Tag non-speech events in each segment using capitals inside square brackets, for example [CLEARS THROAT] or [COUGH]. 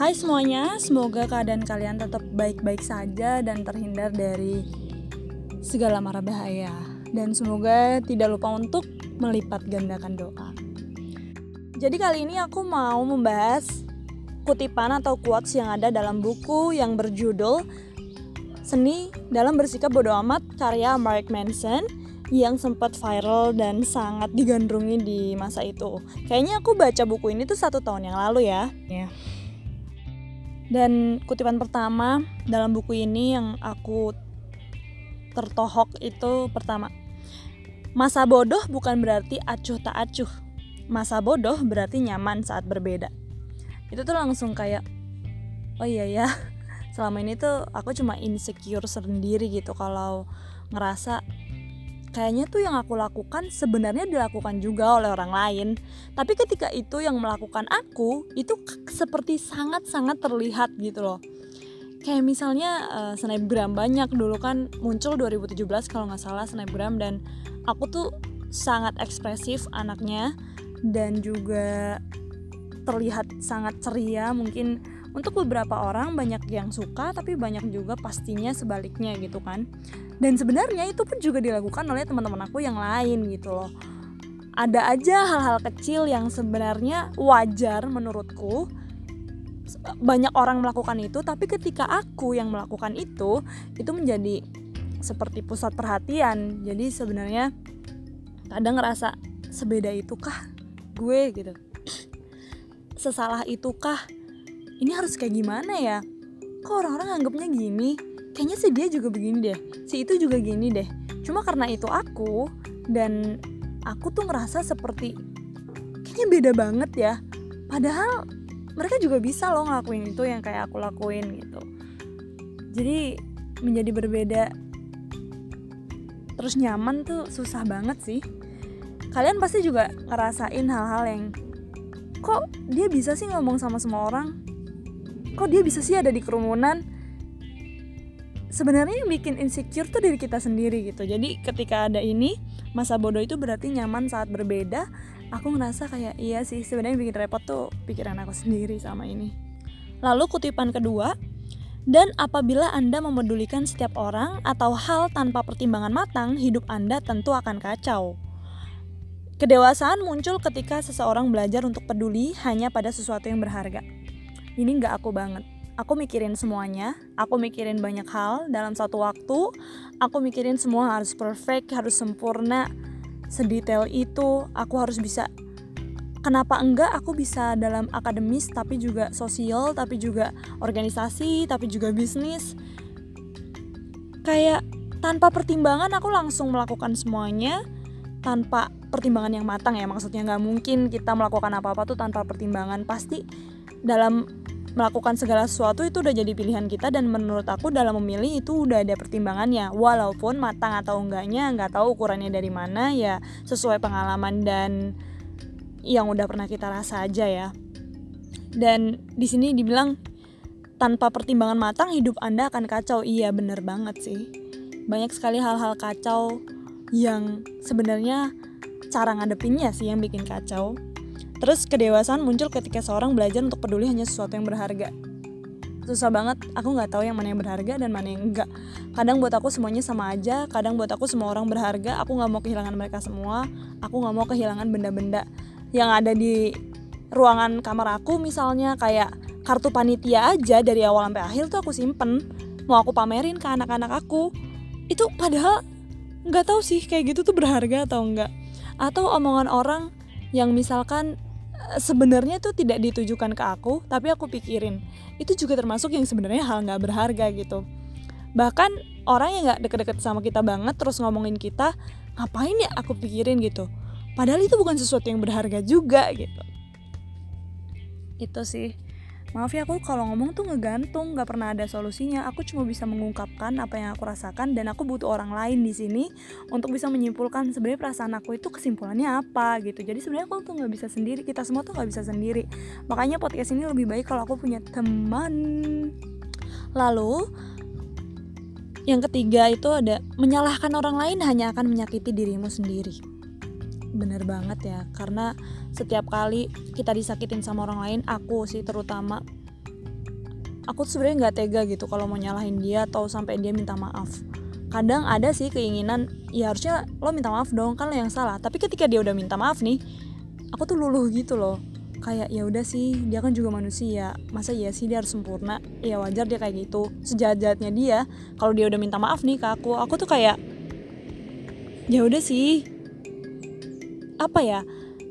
Hai semuanya, semoga keadaan kalian tetap baik-baik saja dan terhindar dari segala mara bahaya. Dan semoga tidak lupa untuk melipat gandakan doa. Jadi kali ini aku mau membahas kutipan atau quotes yang ada dalam buku yang berjudul Seni dalam Bersikap Bodoh Amat karya Mark Manson yang sempat viral dan sangat digandrungi di masa itu. Kayaknya aku baca buku ini tuh satu tahun yang lalu ya. Yeah. Dan kutipan pertama dalam buku ini yang aku tertohok itu pertama. Masa bodoh bukan berarti acuh tak acuh. Masa bodoh berarti nyaman saat berbeda. Itu tuh langsung kayak oh iya ya. [LAUGHS] Selama ini tuh aku cuma insecure sendiri gitu kalau ngerasa kayaknya tuh yang aku lakukan sebenarnya dilakukan juga oleh orang lain. Tapi ketika itu yang melakukan aku itu seperti sangat-sangat terlihat gitu loh. Kayak misalnya uh, snapgram banyak. Dulu kan muncul 2017 kalau nggak salah snapgram dan aku tuh sangat ekspresif anaknya dan juga terlihat sangat ceria mungkin untuk beberapa orang banyak yang suka tapi banyak juga pastinya sebaliknya gitu kan. Dan sebenarnya itu pun juga dilakukan oleh teman-teman aku yang lain gitu loh. Ada aja hal-hal kecil yang sebenarnya wajar menurutku. Banyak orang melakukan itu tapi ketika aku yang melakukan itu itu menjadi seperti pusat perhatian. Jadi sebenarnya kadang ngerasa sebeda itukah gue? gitu. [CLEARS THROAT] Sesalah itukah ini harus kayak gimana ya? Kok orang-orang anggapnya gini? Kayaknya sih dia juga begini deh. Si itu juga gini deh. Cuma karena itu aku dan aku tuh ngerasa seperti kayaknya beda banget ya. Padahal mereka juga bisa loh ngelakuin itu yang kayak aku lakuin gitu. Jadi menjadi berbeda terus nyaman tuh susah banget sih. Kalian pasti juga ngerasain hal-hal yang kok dia bisa sih ngomong sama semua orang kok dia bisa sih ada di kerumunan? Sebenarnya yang bikin insecure tuh diri kita sendiri gitu. Jadi ketika ada ini masa bodoh itu berarti nyaman saat berbeda. Aku ngerasa kayak iya sih sebenarnya bikin repot tuh pikiran aku sendiri sama ini. Lalu kutipan kedua dan apabila Anda memedulikan setiap orang atau hal tanpa pertimbangan matang, hidup Anda tentu akan kacau. Kedewasaan muncul ketika seseorang belajar untuk peduli hanya pada sesuatu yang berharga ini nggak aku banget. Aku mikirin semuanya aku mikirin banyak hal dalam satu waktu aku mikirin semua harus perfect harus sempurna sedetail itu aku harus bisa. Kenapa enggak aku bisa dalam akademis tapi juga sosial tapi juga organisasi tapi juga bisnis? Kayak tanpa pertimbangan aku langsung melakukan semuanya tanpa pertimbangan yang matang ya maksudnya nggak mungkin kita melakukan apa-apa tuh tanpa pertimbangan. Pasti dalam melakukan segala sesuatu itu udah jadi pilihan kita dan menurut aku dalam memilih itu udah ada pertimbangannya. Walaupun matang atau enggaknya nggak tahu ukurannya dari mana ya sesuai pengalaman dan yang udah pernah kita rasa aja ya. Dan di sini dibilang tanpa pertimbangan matang hidup anda akan kacau. Iya bener banget sih. Banyak sekali hal-hal kacau yang sebenarnya cara ngadepinnya sih yang bikin kacau Terus kedewasaan muncul ketika seorang belajar untuk peduli hanya sesuatu yang berharga. Susah banget, aku nggak tahu yang mana yang berharga dan mana yang enggak. Kadang buat aku semuanya sama aja, kadang buat aku semua orang berharga. Aku nggak mau kehilangan mereka semua. Aku nggak mau kehilangan benda-benda yang ada di ruangan kamar aku misalnya kayak kartu panitia aja dari awal sampai akhir tuh aku simpen mau aku pamerin ke anak-anak aku itu padahal nggak tahu sih kayak gitu tuh berharga atau enggak atau omongan orang yang misalkan sebenarnya itu tidak ditujukan ke aku tapi aku pikirin. Itu juga termasuk yang sebenarnya hal nggak berharga gitu. Bahkan orang yang nggak deket-deket sama kita banget terus ngomongin kita ngapain ya aku pikirin gitu? Padahal itu bukan sesuatu yang berharga juga gitu. Itu sih Maaf ya aku kalau ngomong tuh ngegantung, nggak pernah ada solusinya. Aku cuma bisa mengungkapkan apa yang aku rasakan dan aku butuh orang lain di sini untuk bisa menyimpulkan sebenarnya perasaan aku itu kesimpulannya apa gitu. Jadi sebenarnya aku tuh nggak bisa sendiri, kita semua tuh nggak bisa sendiri. Makanya podcast ini lebih baik kalau aku punya teman. Lalu yang ketiga itu ada menyalahkan orang lain hanya akan menyakiti dirimu sendiri. Bener banget ya, karena setiap kali kita disakitin sama orang lain aku sih terutama aku tuh sebenarnya nggak tega gitu kalau mau nyalahin dia atau sampai dia minta maaf. Kadang ada sih keinginan ya harusnya lo minta maaf dong kan lo yang salah. Tapi ketika dia udah minta maaf nih aku tuh luluh gitu loh. Kayak ya udah sih dia kan juga manusia masa iya sih dia harus sempurna? Ya wajar dia kayak gitu. Sejahat-jahatnya dia kalau dia udah minta maaf nih ke aku aku tuh kayak ya udah sih apa ya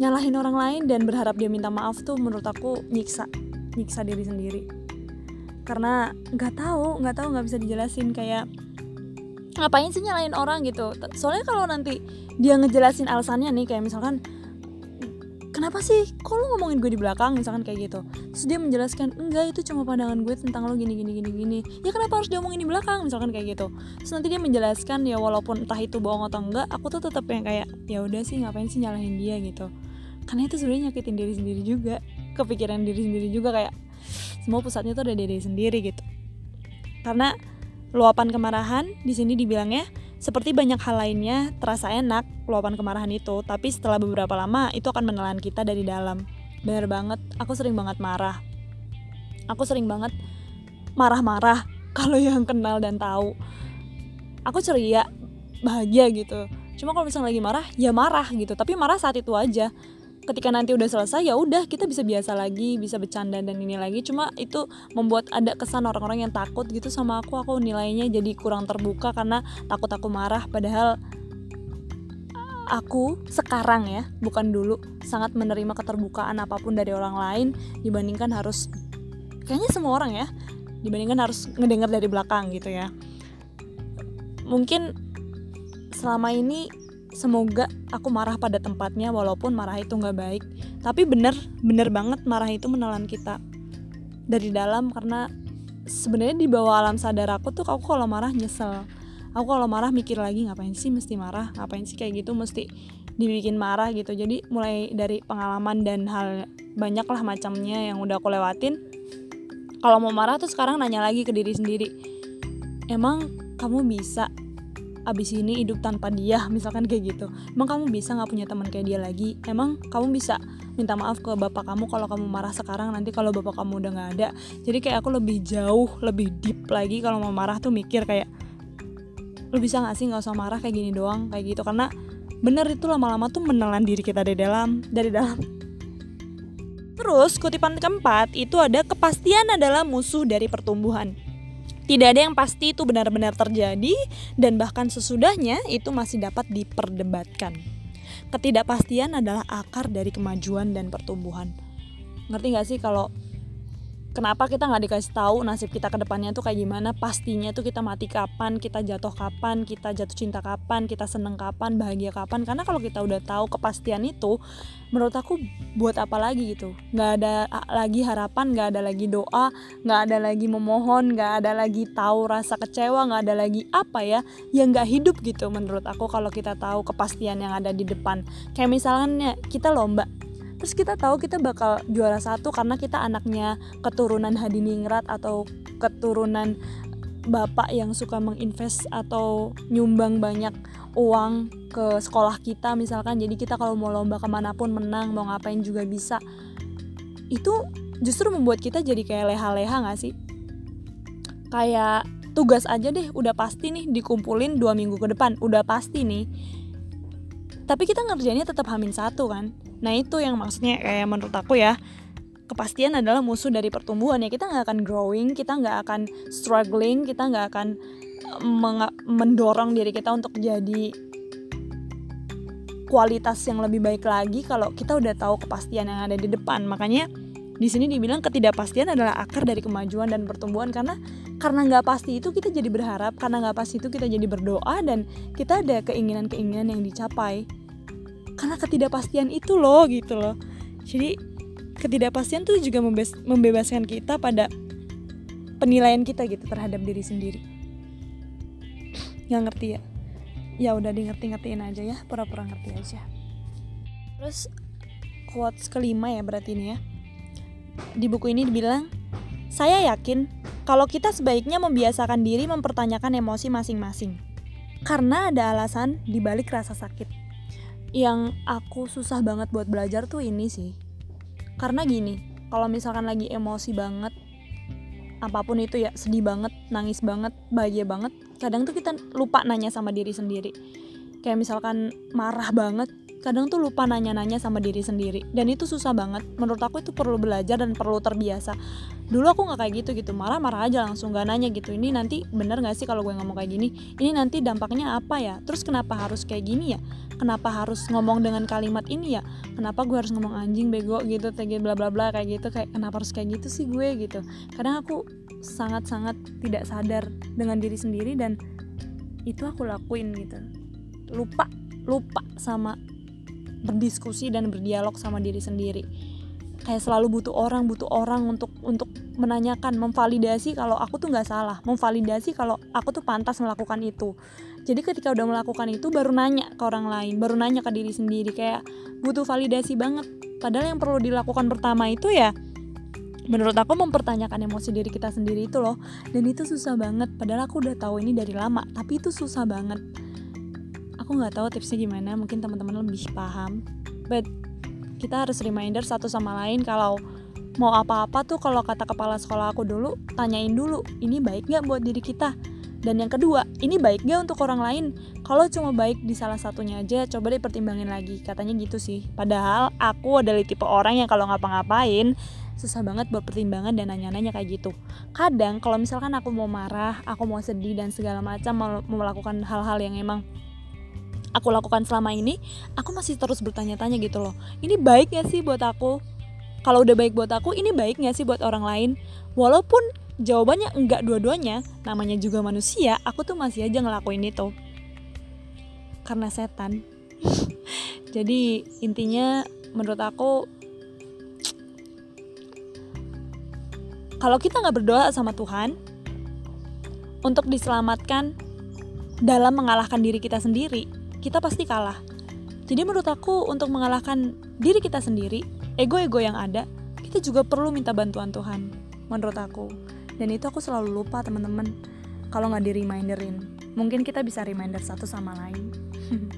nyalahin orang lain dan berharap dia minta maaf tuh menurut aku nyiksa nyiksa diri sendiri. Karena nggak tahu nggak tahu nggak bisa dijelasin kayak ngapain sih nyalain orang gitu. Soalnya kalau nanti dia ngejelasin alasannya nih kayak misalkan kenapa sih? Kok lo ngomongin gue di belakang? misalkan kayak gitu. Terus dia menjelaskan enggak itu cuma pandangan gue tentang lo gini gini gini gini. Ya kenapa harus diomongin di belakang? misalkan kayak gitu. Terus nanti dia menjelaskan ya walaupun entah itu bohong atau enggak aku tuh tetap yang kayak ya udah sih ngapain sih nyalahin dia? gitu. Karena itu sebenarnya nyakitin diri sendiri juga. Kepikiran diri sendiri juga kayak semua pusatnya tuh ada di diri sendiri gitu. Karena Luapan kemarahan di sini dibilangnya seperti banyak hal lainnya terasa enak luapan kemarahan itu, tapi setelah beberapa lama itu akan menelan kita dari dalam. Bener banget, aku sering banget marah. Aku sering banget marah-marah [LAUGHS] kalau yang kenal dan tahu. Aku ceria, bahagia gitu. Cuma kalau misalnya lagi marah, ya marah gitu. Tapi marah saat itu aja ketika nanti udah selesai ya udah kita bisa biasa lagi bisa bercanda dan ini lagi. Cuma itu membuat ada kesan orang-orang yang takut gitu sama aku. Aku nilainya jadi kurang terbuka karena takut aku marah. Padahal aku sekarang ya bukan dulu sangat menerima keterbukaan apa pun dari orang lain dibandingkan harus kayaknya semua orang ya dibandingkan harus ngedengar dari belakang gitu ya. Mungkin selama ini semoga aku marah pada tempatnya walaupun marah itu nggak baik. Tapi bener bener banget marah itu menelan kita. Dari dalam karena sebenarnya di bawah alam sadar aku tuh aku kalau marah nyesel. Aku kalau marah mikir lagi ngapain sih mesti marah? Ngapain sih kayak gitu mesti dibikin marah gitu? Jadi mulai dari pengalaman dan hal banyak lah macamnya yang udah aku lewatin. Kalau mau marah tuh sekarang nanya lagi ke diri sendiri emang kamu bisa abis ini hidup tanpa dia misalkan kayak gitu. Emang kamu bisa nggak punya teman kayak dia lagi? Emang kamu bisa minta maaf ke bapak kamu kalau kamu marah sekarang? Nanti kalau bapak kamu udah nggak ada. Jadi kayak aku lebih jauh lebih deep lagi kalau mau marah tuh mikir kayak lu bisa nggak sih nggak usah marah kayak gini doang? Kayak gitu. Karena bener itu lama-lama tuh menelan diri kita dari dalam dari dalam. Terus kutipan keempat itu ada kepastian adalah musuh dari pertumbuhan. Tidak ada yang pasti itu benar-benar terjadi dan bahkan sesudahnya itu masih dapat diperdebatkan. Ketidakpastian adalah akar dari kemajuan dan pertumbuhan. Ngerti gak sih kalau kenapa kita nggak dikasih tahu nasib kita ke depannya tuh kayak gimana? Pastinya tuh kita mati kapan kita jatuh kapan kita jatuh cinta kapan kita seneng kapan bahagia kapan. Karena kalau kita udah tahu kepastian itu menurut aku buat apa lagi gitu? Nggak ada lagi harapan nggak ada lagi doa nggak ada lagi memohon nggak ada lagi tahu rasa kecewa nggak ada lagi apa ya yang nggak hidup gitu menurut aku kalau kita tahu kepastian yang ada di depan. Kayak misalnya kita lomba terus kita tahu kita bakal juara satu karena kita anaknya keturunan hadiningrat atau keturunan bapak yang suka menginvest atau nyumbang banyak uang ke sekolah kita misalkan. Jadi kita kalau mau lomba ke mana pun menang mau ngapain juga bisa. Itu justru membuat kita jadi kayak leha-leha gak sih? Kayak tugas aja deh udah pasti nih dikumpulin dua minggu ke depan. Udah pasti nih tapi kita ngerjainnya tetap hamin satu kan? Nah itu yang maksudnya kayak menurut aku ya kepastian adalah musuh dari pertumbuhan ya. Kita nggak akan growing kita nggak akan struggling kita nggak akan eh, mendorong diri kita untuk jadi kualitas yang lebih baik lagi kalau kita udah tahu kepastian yang ada di depan. Makanya di sini dibilang ketidakpastian adalah akar dari kemajuan dan pertumbuhan karena karena nggak pasti itu kita jadi berharap karena nggak pasti itu kita jadi berdoa dan kita ada keinginan-keinginan yang dicapai. Karena ketidakpastian itu loh gitu loh. Jadi ketidakpastian tuh juga membebaskan kita pada penilaian kita gitu terhadap diri sendiri. Nggak ngerti ya? Ya udah di ngerti-ngertiin aja ya pura-pura ngerti aja. Terus quotes kelima ya berarti ini ya di buku ini dibilang saya yakin kalau kita sebaiknya membiasakan diri mempertanyakan emosi masing-masing. Karena ada alasan di balik rasa sakit. Yang aku susah banget buat belajar tuh ini sih. Karena gini kalau misalkan lagi emosi banget apa pun itu ya sedih banget nangis banget bahagia banget kadang tuh kita lupa nanya sama diri sendiri. Kayak misalkan marah banget kadang tuh lupa nanya-nanya sama diri sendiri. Dan itu susah banget. Menurut aku itu perlu belajar dan perlu terbiasa. Dulu aku nggak kayak gitu gitu. Marah-marah aja langsung gak nanya gitu. Ini nanti bener gak sih kalau gue ngomong kayak gini? Ini nanti dampaknya apa ya? Terus kenapa harus kayak gini ya? Kenapa harus ngomong dengan kalimat ini ya? Kenapa gue harus ngomong anjing bego gitu kayak bla bla bla kayak gitu? Kayak kenapa harus kayak gitu sih gue gitu? Kadang aku sangat-sangat tidak sadar dengan diri sendiri dan itu aku lakuin gitu. Lupa lupa sama berdiskusi dan berdialog sama diri sendiri. Kayak selalu butuh orang butuh orang untuk untuk menanyakan memvalidasi kalau aku tuh nggak salah memvalidasi kalau aku tuh pantas melakukan itu. Jadi ketika udah melakukan itu baru nanya ke orang lain baru nanya ke diri sendiri kayak butuh validasi banget. Padahal yang perlu dilakukan pertama itu ya menurut aku mempertanyakan emosi diri kita sendiri itu loh. Dan itu susah banget padahal aku udah tahu ini dari lama tapi itu susah banget aku nggak tahu tipsnya gimana mungkin teman-teman lebih paham. But kita harus reminder satu sama lain kalau mau apa-apa tuh kalau kata kepala sekolah aku dulu tanyain dulu ini baik nggak buat diri kita? Dan yang kedua ini baik nggak untuk orang lain? Kalau cuma baik di salah satunya aja coba deh pertimbangin lagi. Katanya gitu sih. Padahal aku adalah tipe orang yang kalau ngapa-ngapain susah banget buat pertimbangan dan nanya-nanya kayak gitu. Kadang kalau misalkan aku mau marah aku mau sedih dan segala macam mau melakukan hal-hal yang emang aku lakukan selama ini aku masih terus bertanya-tanya gitu loh. Ini baik gak sih buat aku? Kalau udah baik buat aku ini baik gak sih buat orang lain? Walaupun jawabannya enggak dua-duanya namanya juga manusia aku tuh masih aja ngelakuin itu. Karena setan. [LAUGHS] Jadi intinya menurut aku kalau kita nggak berdoa sama Tuhan untuk diselamatkan dalam mengalahkan diri kita sendiri kita pasti kalah. Jadi menurut aku untuk mengalahkan diri kita sendiri, ego-ego yang ada, kita juga perlu minta bantuan Tuhan. Menurut aku. Dan itu aku selalu lupa teman-teman. Kalau nggak di reminderin, mungkin kita bisa reminder satu sama lain.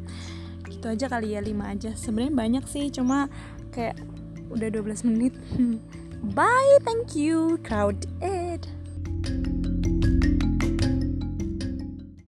[LAUGHS] gitu aja kali ya 5 aja. Sebenarnya banyak sih, cuma kayak udah 12 menit. [LAUGHS] Bye, thank you, crowd. Eh.